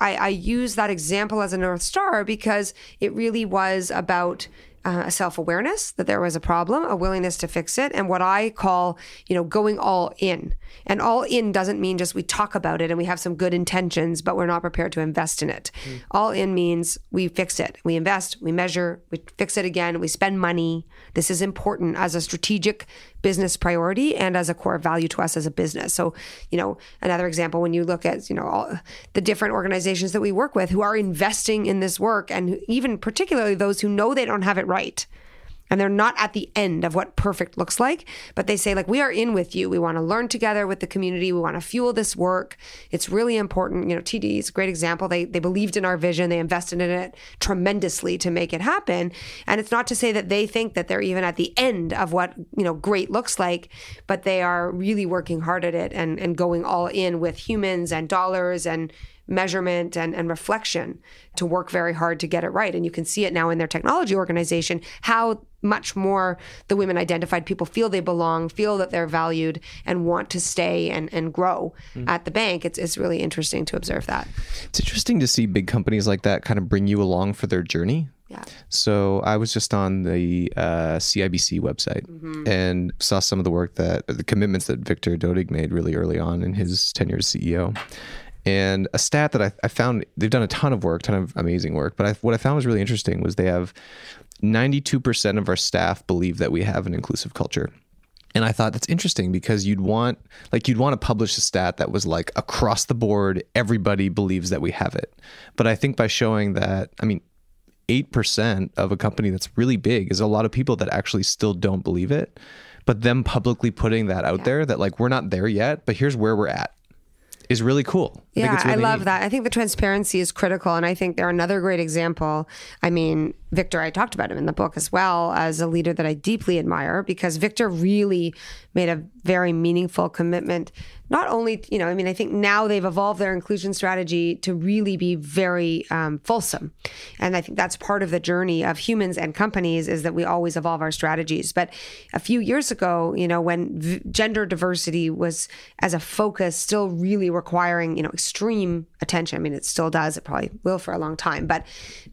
I, I use that example as a North Star because it really was about uh, a self awareness that there was a problem, a willingness to fix it, and what I call, you know, going all in. And all in doesn't mean just we talk about it and we have some good intentions, but we're not prepared to invest in it. Mm. All in means we fix it, we invest, we measure, we fix it again, we spend money. This is important as a strategic business priority and as a core value to us as a business. So, you know, another example when you look at, you know, all the different organizations that we work with who are investing in this work and even particularly those who know they don't have it right and they're not at the end of what perfect looks like but they say like we are in with you. We want to learn together with the community. We want to fuel this work. It's really important. You know td is a great example. They they believed in our vision. They invested in it tremendously to make it happen. And it's not to say that they think that they're even at the end of what you know great looks like but they are really working hard at it and and going all in with humans and dollars and measurement and, and reflection to work very hard to get it right. And you can see it now in their technology organization, how much more the women identified people feel they belong, feel that they're valued, and want to stay and, and grow mm. at the bank. It's, it's really interesting to observe that. It's interesting to see big companies like that kind of bring you along for their journey. Yeah. So I was just on the uh, CIBC website mm-hmm. and saw some of the work that the commitments that Victor Dodig made really early on in his tenure as CEO. And a stat that I, I, found, they've done a ton of work, ton of amazing work, but I, what I found was really interesting was they have 92% of our staff believe that we have an inclusive culture. And I thought that's interesting because you'd want like you'd want to publish a stat that was like across the board everybody believes that we have it. But I think by showing that I mean 8% of a company that's really big is a lot of people that actually still don't believe it. But them publicly putting that out yeah. there that like we're not there yet, but here's where we're at is really cool. I yeah, really I love neat. that. I think the transparency is critical. And I think they're another great example. I mean, Victor, I talked about him in the book as well as a leader that I deeply admire because Victor really made a very meaningful commitment. Not only, you know, I mean, I think now they've evolved their inclusion strategy to really be very um, fulsome. And I think that's part of the journey of humans and companies is that we always evolve our strategies. But a few years ago, you know, when v- gender diversity was as a focus still really requiring, you know, extreme attention. I mean, it still does. It probably will for a long time. But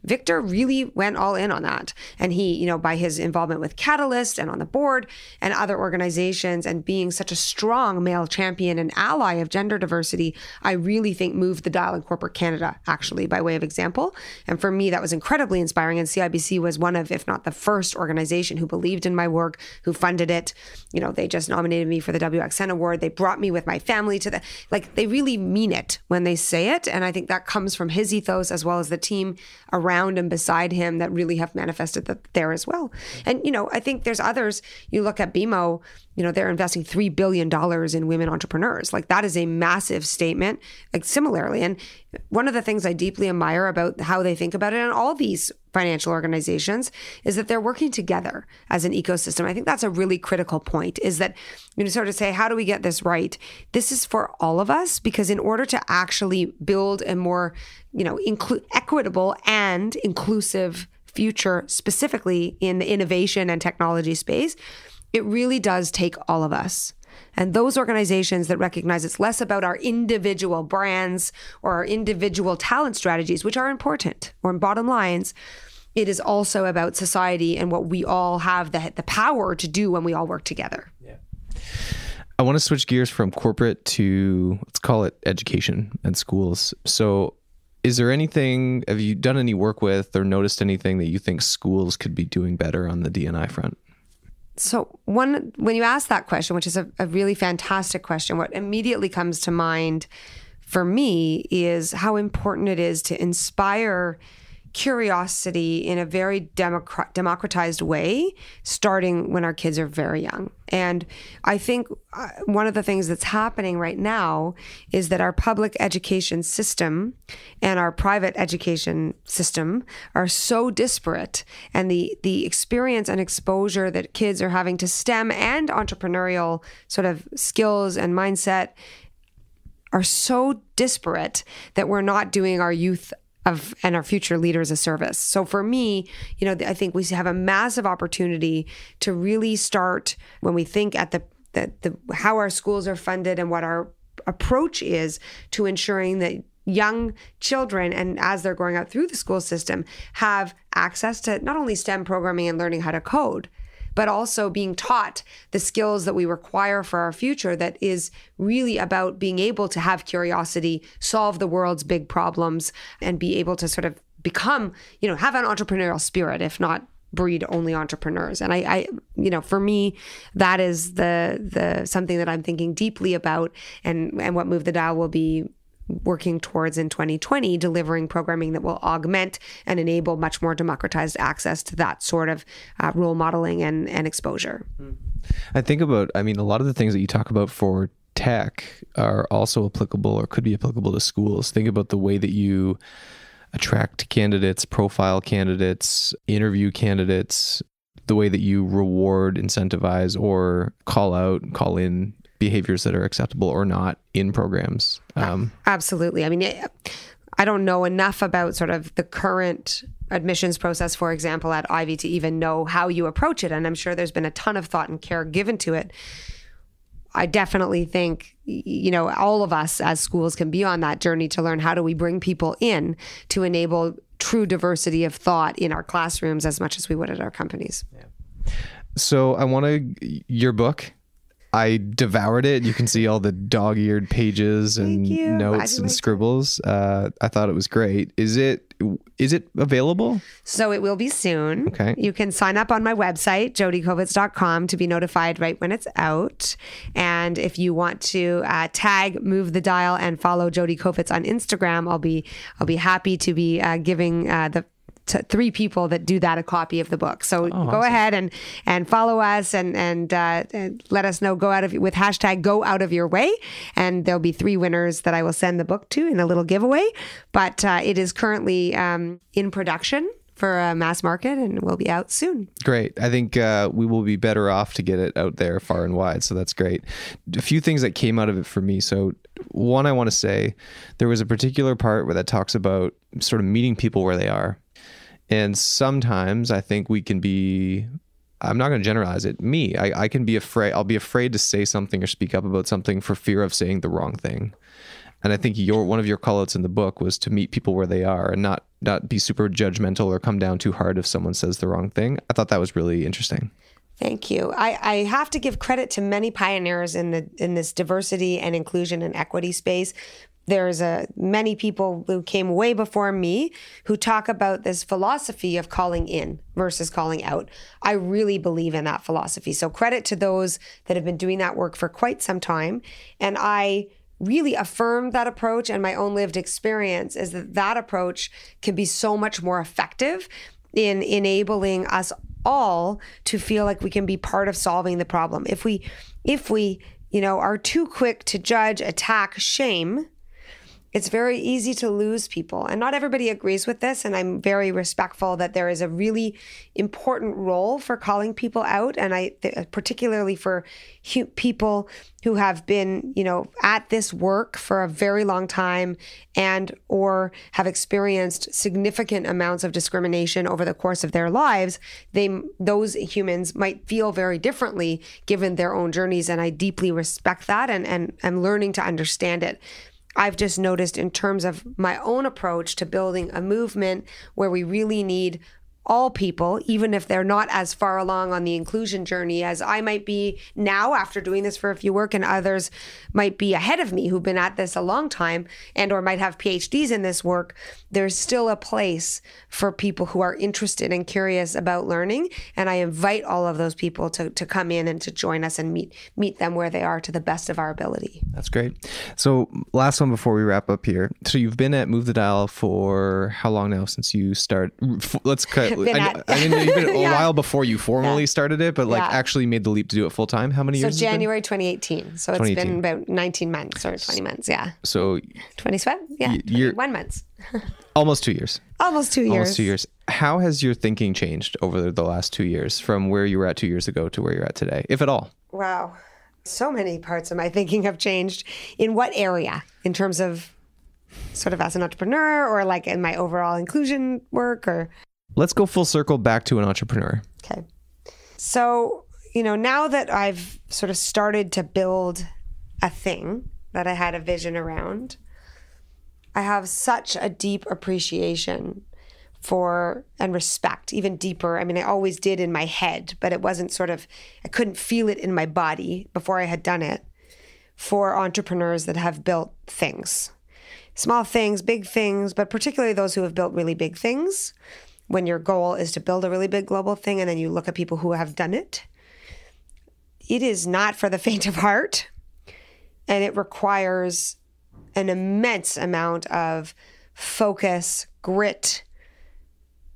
Victor really went all in on that. And he, you know, by his involvement with Catalyst and on the board and other organizations and being such a strong male champion and ally of gender diversity, I really think moved the dial in corporate Canada, actually, by way of example. And for me, that was incredibly inspiring. And CIBC was one of, if not the first organization who believed in my work, who funded it. You know, they just nominated me for the WXN award. They brought me with my family to the, like, they really mean it when they say it. And I think that comes from his ethos as well as the team around and beside him that really have manifested that there as well. And, you know, I think there's others. You look at BMO, you know, they're investing $3 billion in women entrepreneurs. Like that is a massive statement. Like similarly. And one of the things I deeply admire about how they think about it and all these financial organizations is that they're working together as an ecosystem. I think that's a really critical point is that you know sort of say how do we get this right? This is for all of us because in order to actually build a more, you know, inclu- equitable and inclusive future specifically in the innovation and technology space, it really does take all of us. And those organizations that recognize it's less about our individual brands or our individual talent strategies, which are important, or in bottom lines, it is also about society and what we all have the, the power to do when we all work together. Yeah. I want to switch gears from corporate to let's call it education and schools. So, is there anything, have you done any work with or noticed anything that you think schools could be doing better on the DNI front? So, one, when you ask that question, which is a, a really fantastic question, what immediately comes to mind for me is how important it is to inspire curiosity in a very democratized way, starting when our kids are very young. And I think uh, one of the things that's happening right now is that our public education system and our private education system are so disparate, and the the experience and exposure that kids are having to STEM and entrepreneurial sort of skills and mindset are so disparate that we're not doing our youth of and our future leaders a service. So for me, you know, I think we have a massive opportunity to really start when we think at the the, the how our schools are funded and what our approach is to ensuring that young children and as they're going out through the school system have access to not only STEM programming and learning how to code, but also being taught the skills that we require for our future that is really about being able to have curiosity, solve the world's big problems, and be able to sort of become, you know, have an entrepreneurial spirit, if not breed only entrepreneurs. And I, I you know for me that is the the something that i'm thinking deeply about and and what move the dial will be working towards in 2020 delivering programming that will augment and enable much more democratized access to that sort of uh, role modeling and, and exposure I think about, I mean, a lot of the things that you talk about for tech are also applicable or could be applicable to schools. Think about the way that you attract candidates, profile candidates, interview candidates, the way that you reward, incentivize, or call out, call in behaviors that are acceptable or not in programs. Um, Absolutely. I mean, it, I don't know enough about sort of the current admissions process, for example, at Ivey to even know how you approach it. And I'm sure there's been a ton of thought and care given to it. I definitely think, you know, all of us as schools can be on that journey to learn how do we bring people in to enable true diversity of thought in our classrooms as much as we would at our companies. Yeah. so I want to, your book, I devoured it. You can see all the dog-eared pages and Thank you. I notes and like scribbles. Uh, I thought it was great. Is it is it available? So it will be soon. Okay. You can sign up on my website, jodikovitz.com, to be notified right when it's out. And if you want to uh, tag Move the Dial and follow Jodi Kovitz on Instagram, I'll be I'll be happy to be uh, giving uh, the to three people that do that a copy of the book. So go ahead and and follow us and and, uh, and let us know. Go out of with hashtag Go Out of Your Way, and there'll be three winners that I will send the book to in a little giveaway. But uh, it is currently um, in production for a mass market and will be out soon. Great. I think uh, we will be better off to get it out there far and wide. So that's great. A few things that came out of it for me. So, one, I want to say there was a particular part where that talks about sort of meeting people where they are. And sometimes I think we can be, I'm not going to generalize it. Me, I, I can be afraid, I'll be afraid to say something or speak up about something for fear of saying the wrong thing. And I think your one of your callouts in the book was to meet people where they are and not not be super judgmental or come down too hard if someone says the wrong thing. I thought that was really interesting. Thank you. I, I have to give credit to many pioneers in the in this diversity and inclusion and equity space. There's a many people who came way before me who talk about this philosophy of calling in versus calling out. I really believe in that philosophy. So credit to those that have been doing that work for quite some time. And I really affirmed that approach and my own lived experience is that that approach can be so much more effective in enabling us all to feel like we can be part of solving the problem. If we if we, you know, are too quick to judge, attack, shame, it's very easy to lose people. And not everybody agrees with this. And I'm very respectful that there is a really important role for calling people out. And I, particularly for hu- people who have been, you know, at this work for a very long time and or have experienced significant amounts of discrimination over the course of their lives, they those humans might feel very differently given their own journeys. And I deeply respect that and and am learning to understand it. I've just noticed in terms of my own approach to building a movement where we really need all people, even if they're not as far along on the inclusion journey as I might be now after doing this for a few work and others might be ahead of me who've been at this a long time and or might have PhDs in this work, there's still a place for people who are interested and curious about learning. And I invite all of those people to, to come in and to join us and meet meet them where they are to the best of our ability. That's great. So, last one before we wrap up here. So, you've been at Move the Dial for how long now since you start? Let's cut. Been I, at- I mean, been a Yeah. while before you formally Yeah. started it, but like Yeah. actually made the leap to do it full time. How many So years? been? January 2018. So it's 2018. been about 19 months or 20 months. Yeah. So 27? Yeah. 21 months. almost two years. Almost two years. Almost two years. How has your thinking changed over the last two years from where you were at two years ago to where you're at today, if at all? Wow. So many parts of my thinking have changed. In what area? In terms of sort of as an entrepreneur or like in my overall inclusion work or Let's go full circle back to an entrepreneur. Okay. So, you know, now that I've sort of started to build a thing that I had a vision around, I have such a deep appreciation for and respect, even deeper. I mean, I always did in my head, but it wasn't sort of, I couldn't feel it in my body before I had done it for entrepreneurs that have built things small things, big things, but particularly those who have built really big things. When your goal is to build a really big global thing, and then you look at people who have done it, it is not for the faint of heart. And it requires an immense amount of focus, grit,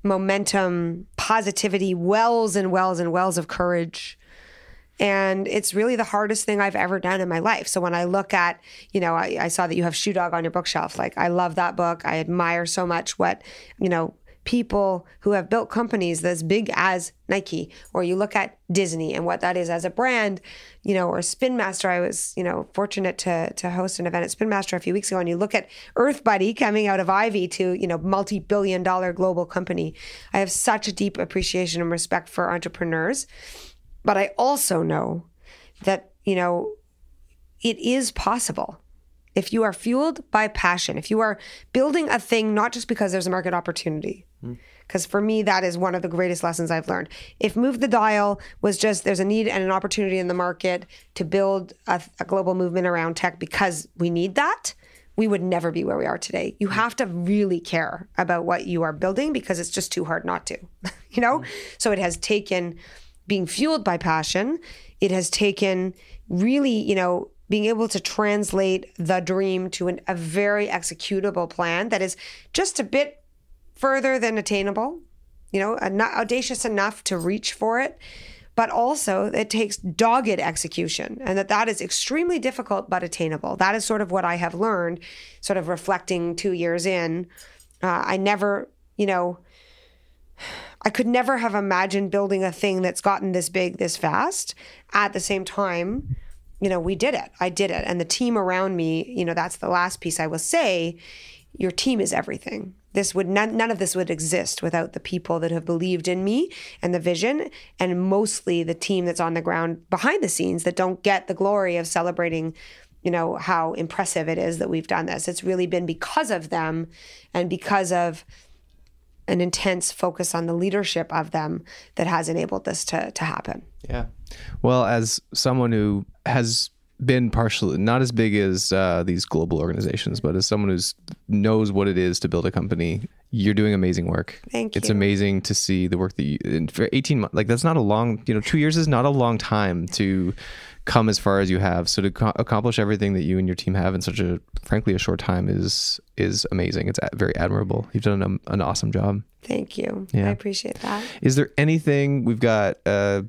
momentum, positivity, wells and wells and wells of courage. And it's really the hardest thing I've ever done in my life. So when I look at, you know, I, I saw that you have Shoe Dog on your bookshelf. Like, I love that book. I admire so much what, you know, people who have built companies as big as Nike, or you look at Disney and what that is as a brand, you know, or Spin Master. I was, you know, fortunate to to host an event at Spin Master a few weeks ago, and you look at Earth Buddy coming out of Ivey to, you know, multi-billion dollar global company. I have such a deep appreciation and respect for entrepreneurs, but I also know that, you know, it is possible if you are fueled by passion, if you are building a thing not just because there's a market opportunity, because for me, that is one of the greatest lessons I've learned. If Move the Dial was just there's a need and an opportunity in the market to build a, a global movement around tech because we need that, we would never be where we are today. You mm. have to really care about what you are building because it's just too hard not to, you know? Mm. So it has taken being fueled by passion, it has taken really, you know, being able to translate the dream to an, a very executable plan that is just a bit further than attainable, you know, audacious enough to reach for it, but also it takes dogged execution and that that is extremely difficult but attainable. That is sort of what I have learned, sort of reflecting two years in. Uh, I never, you know, I could never have imagined building a thing that's gotten this big this fast. At the same time, you know, we did it. I did it. And the team around me, you know, that's the last piece I will say. Your team is everything. This would none, none of this would exist without the people that have believed in me and the vision and mostly the team that's on the ground behind the scenes that don't get the glory of celebrating you know how impressive it is that we've done this. It's really been because of them and because of an intense focus on the leadership of them that has enabled this to to happen. Yeah. Well as someone who has been partially not as big as uh, these global organizations, but as someone who knows what it is to build a company, you're doing amazing work. Thank you. It's amazing to see the work that you for 18 months. Like that's not a long, you know, two years is not a long time to come as far as you have. So to co- accomplish everything that you and your team have in such a, frankly, a short time is is amazing. It's very admirable. You've done an, an awesome job. Thank you. Yeah. I appreciate that. Is there anything we've got? Uh,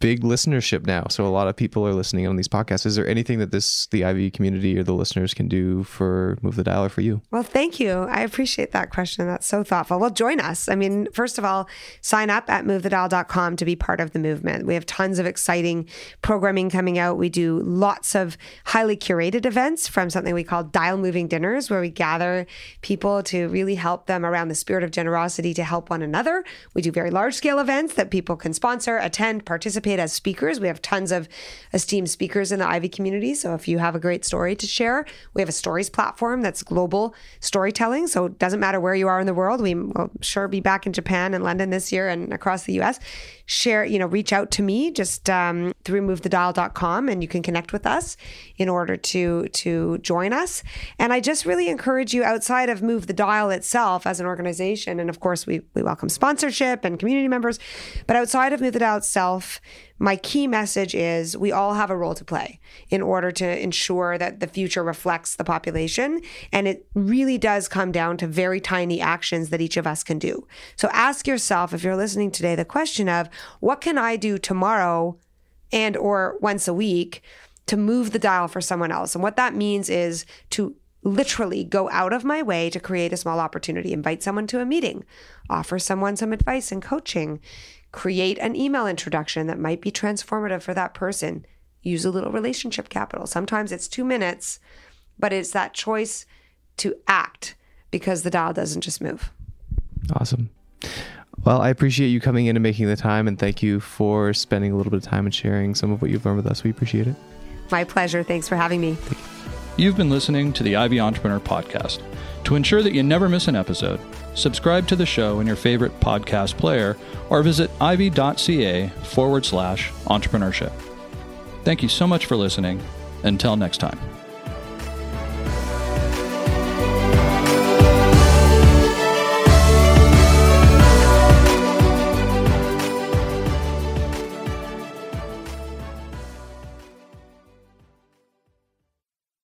big listenership now. So a lot of people are listening on these podcasts. Is there anything that this the Ivey community or the listeners can do for Move the Dial or for you? Well, thank you. I appreciate that question. That's so thoughtful. Well, join us. I mean, first of all, sign up at movethedial.com to be part of the movement. We have tons of exciting programming coming out. We do lots of highly curated events from something we call dial moving dinners where we gather people to really help them around the spirit of generosity to help one another. We do very large scale events that people can sponsor, attend, participate participate as speakers. We have tons of esteemed speakers in the Ivey community. So if you have a great story to share, we have a stories platform that's global storytelling. So it doesn't matter where you are in the world. We will sure be back in Japan and London this year and across the US. Share, you know, reach out to me just um, through movethedial.com and you can connect with us in order to to join us. And I just really encourage you outside of Move the Dial itself as an organization. And of course, we, we welcome sponsorship and community members. But outside of Move the Dial itself, my key message is we all have a role to play in order to ensure that the future reflects the population. And it really does come down to very tiny actions that each of us can do. So ask yourself, if you're listening today, the question of what can I do tomorrow and or once a week to move the dial for someone else? And what that means is to literally go out of my way to create a small opportunity, invite someone to a meeting, offer someone some advice and coaching, create an email introduction that might be transformative for that person. Use a little relationship capital. Sometimes it's two minutes, but it's that choice to act because the dial doesn't just move. Awesome. Well, I appreciate you coming in and making the time, and thank you for spending a little bit of time and sharing some of what you've learned with us. We appreciate it. My pleasure. Thanks for having me. You've been listening to the Ivey Entrepreneur Podcast. To ensure that you never miss an episode, subscribe to the show in your favorite podcast player or visit ivey.ca forward slash entrepreneurship. Thank you so much for listening. Until next time.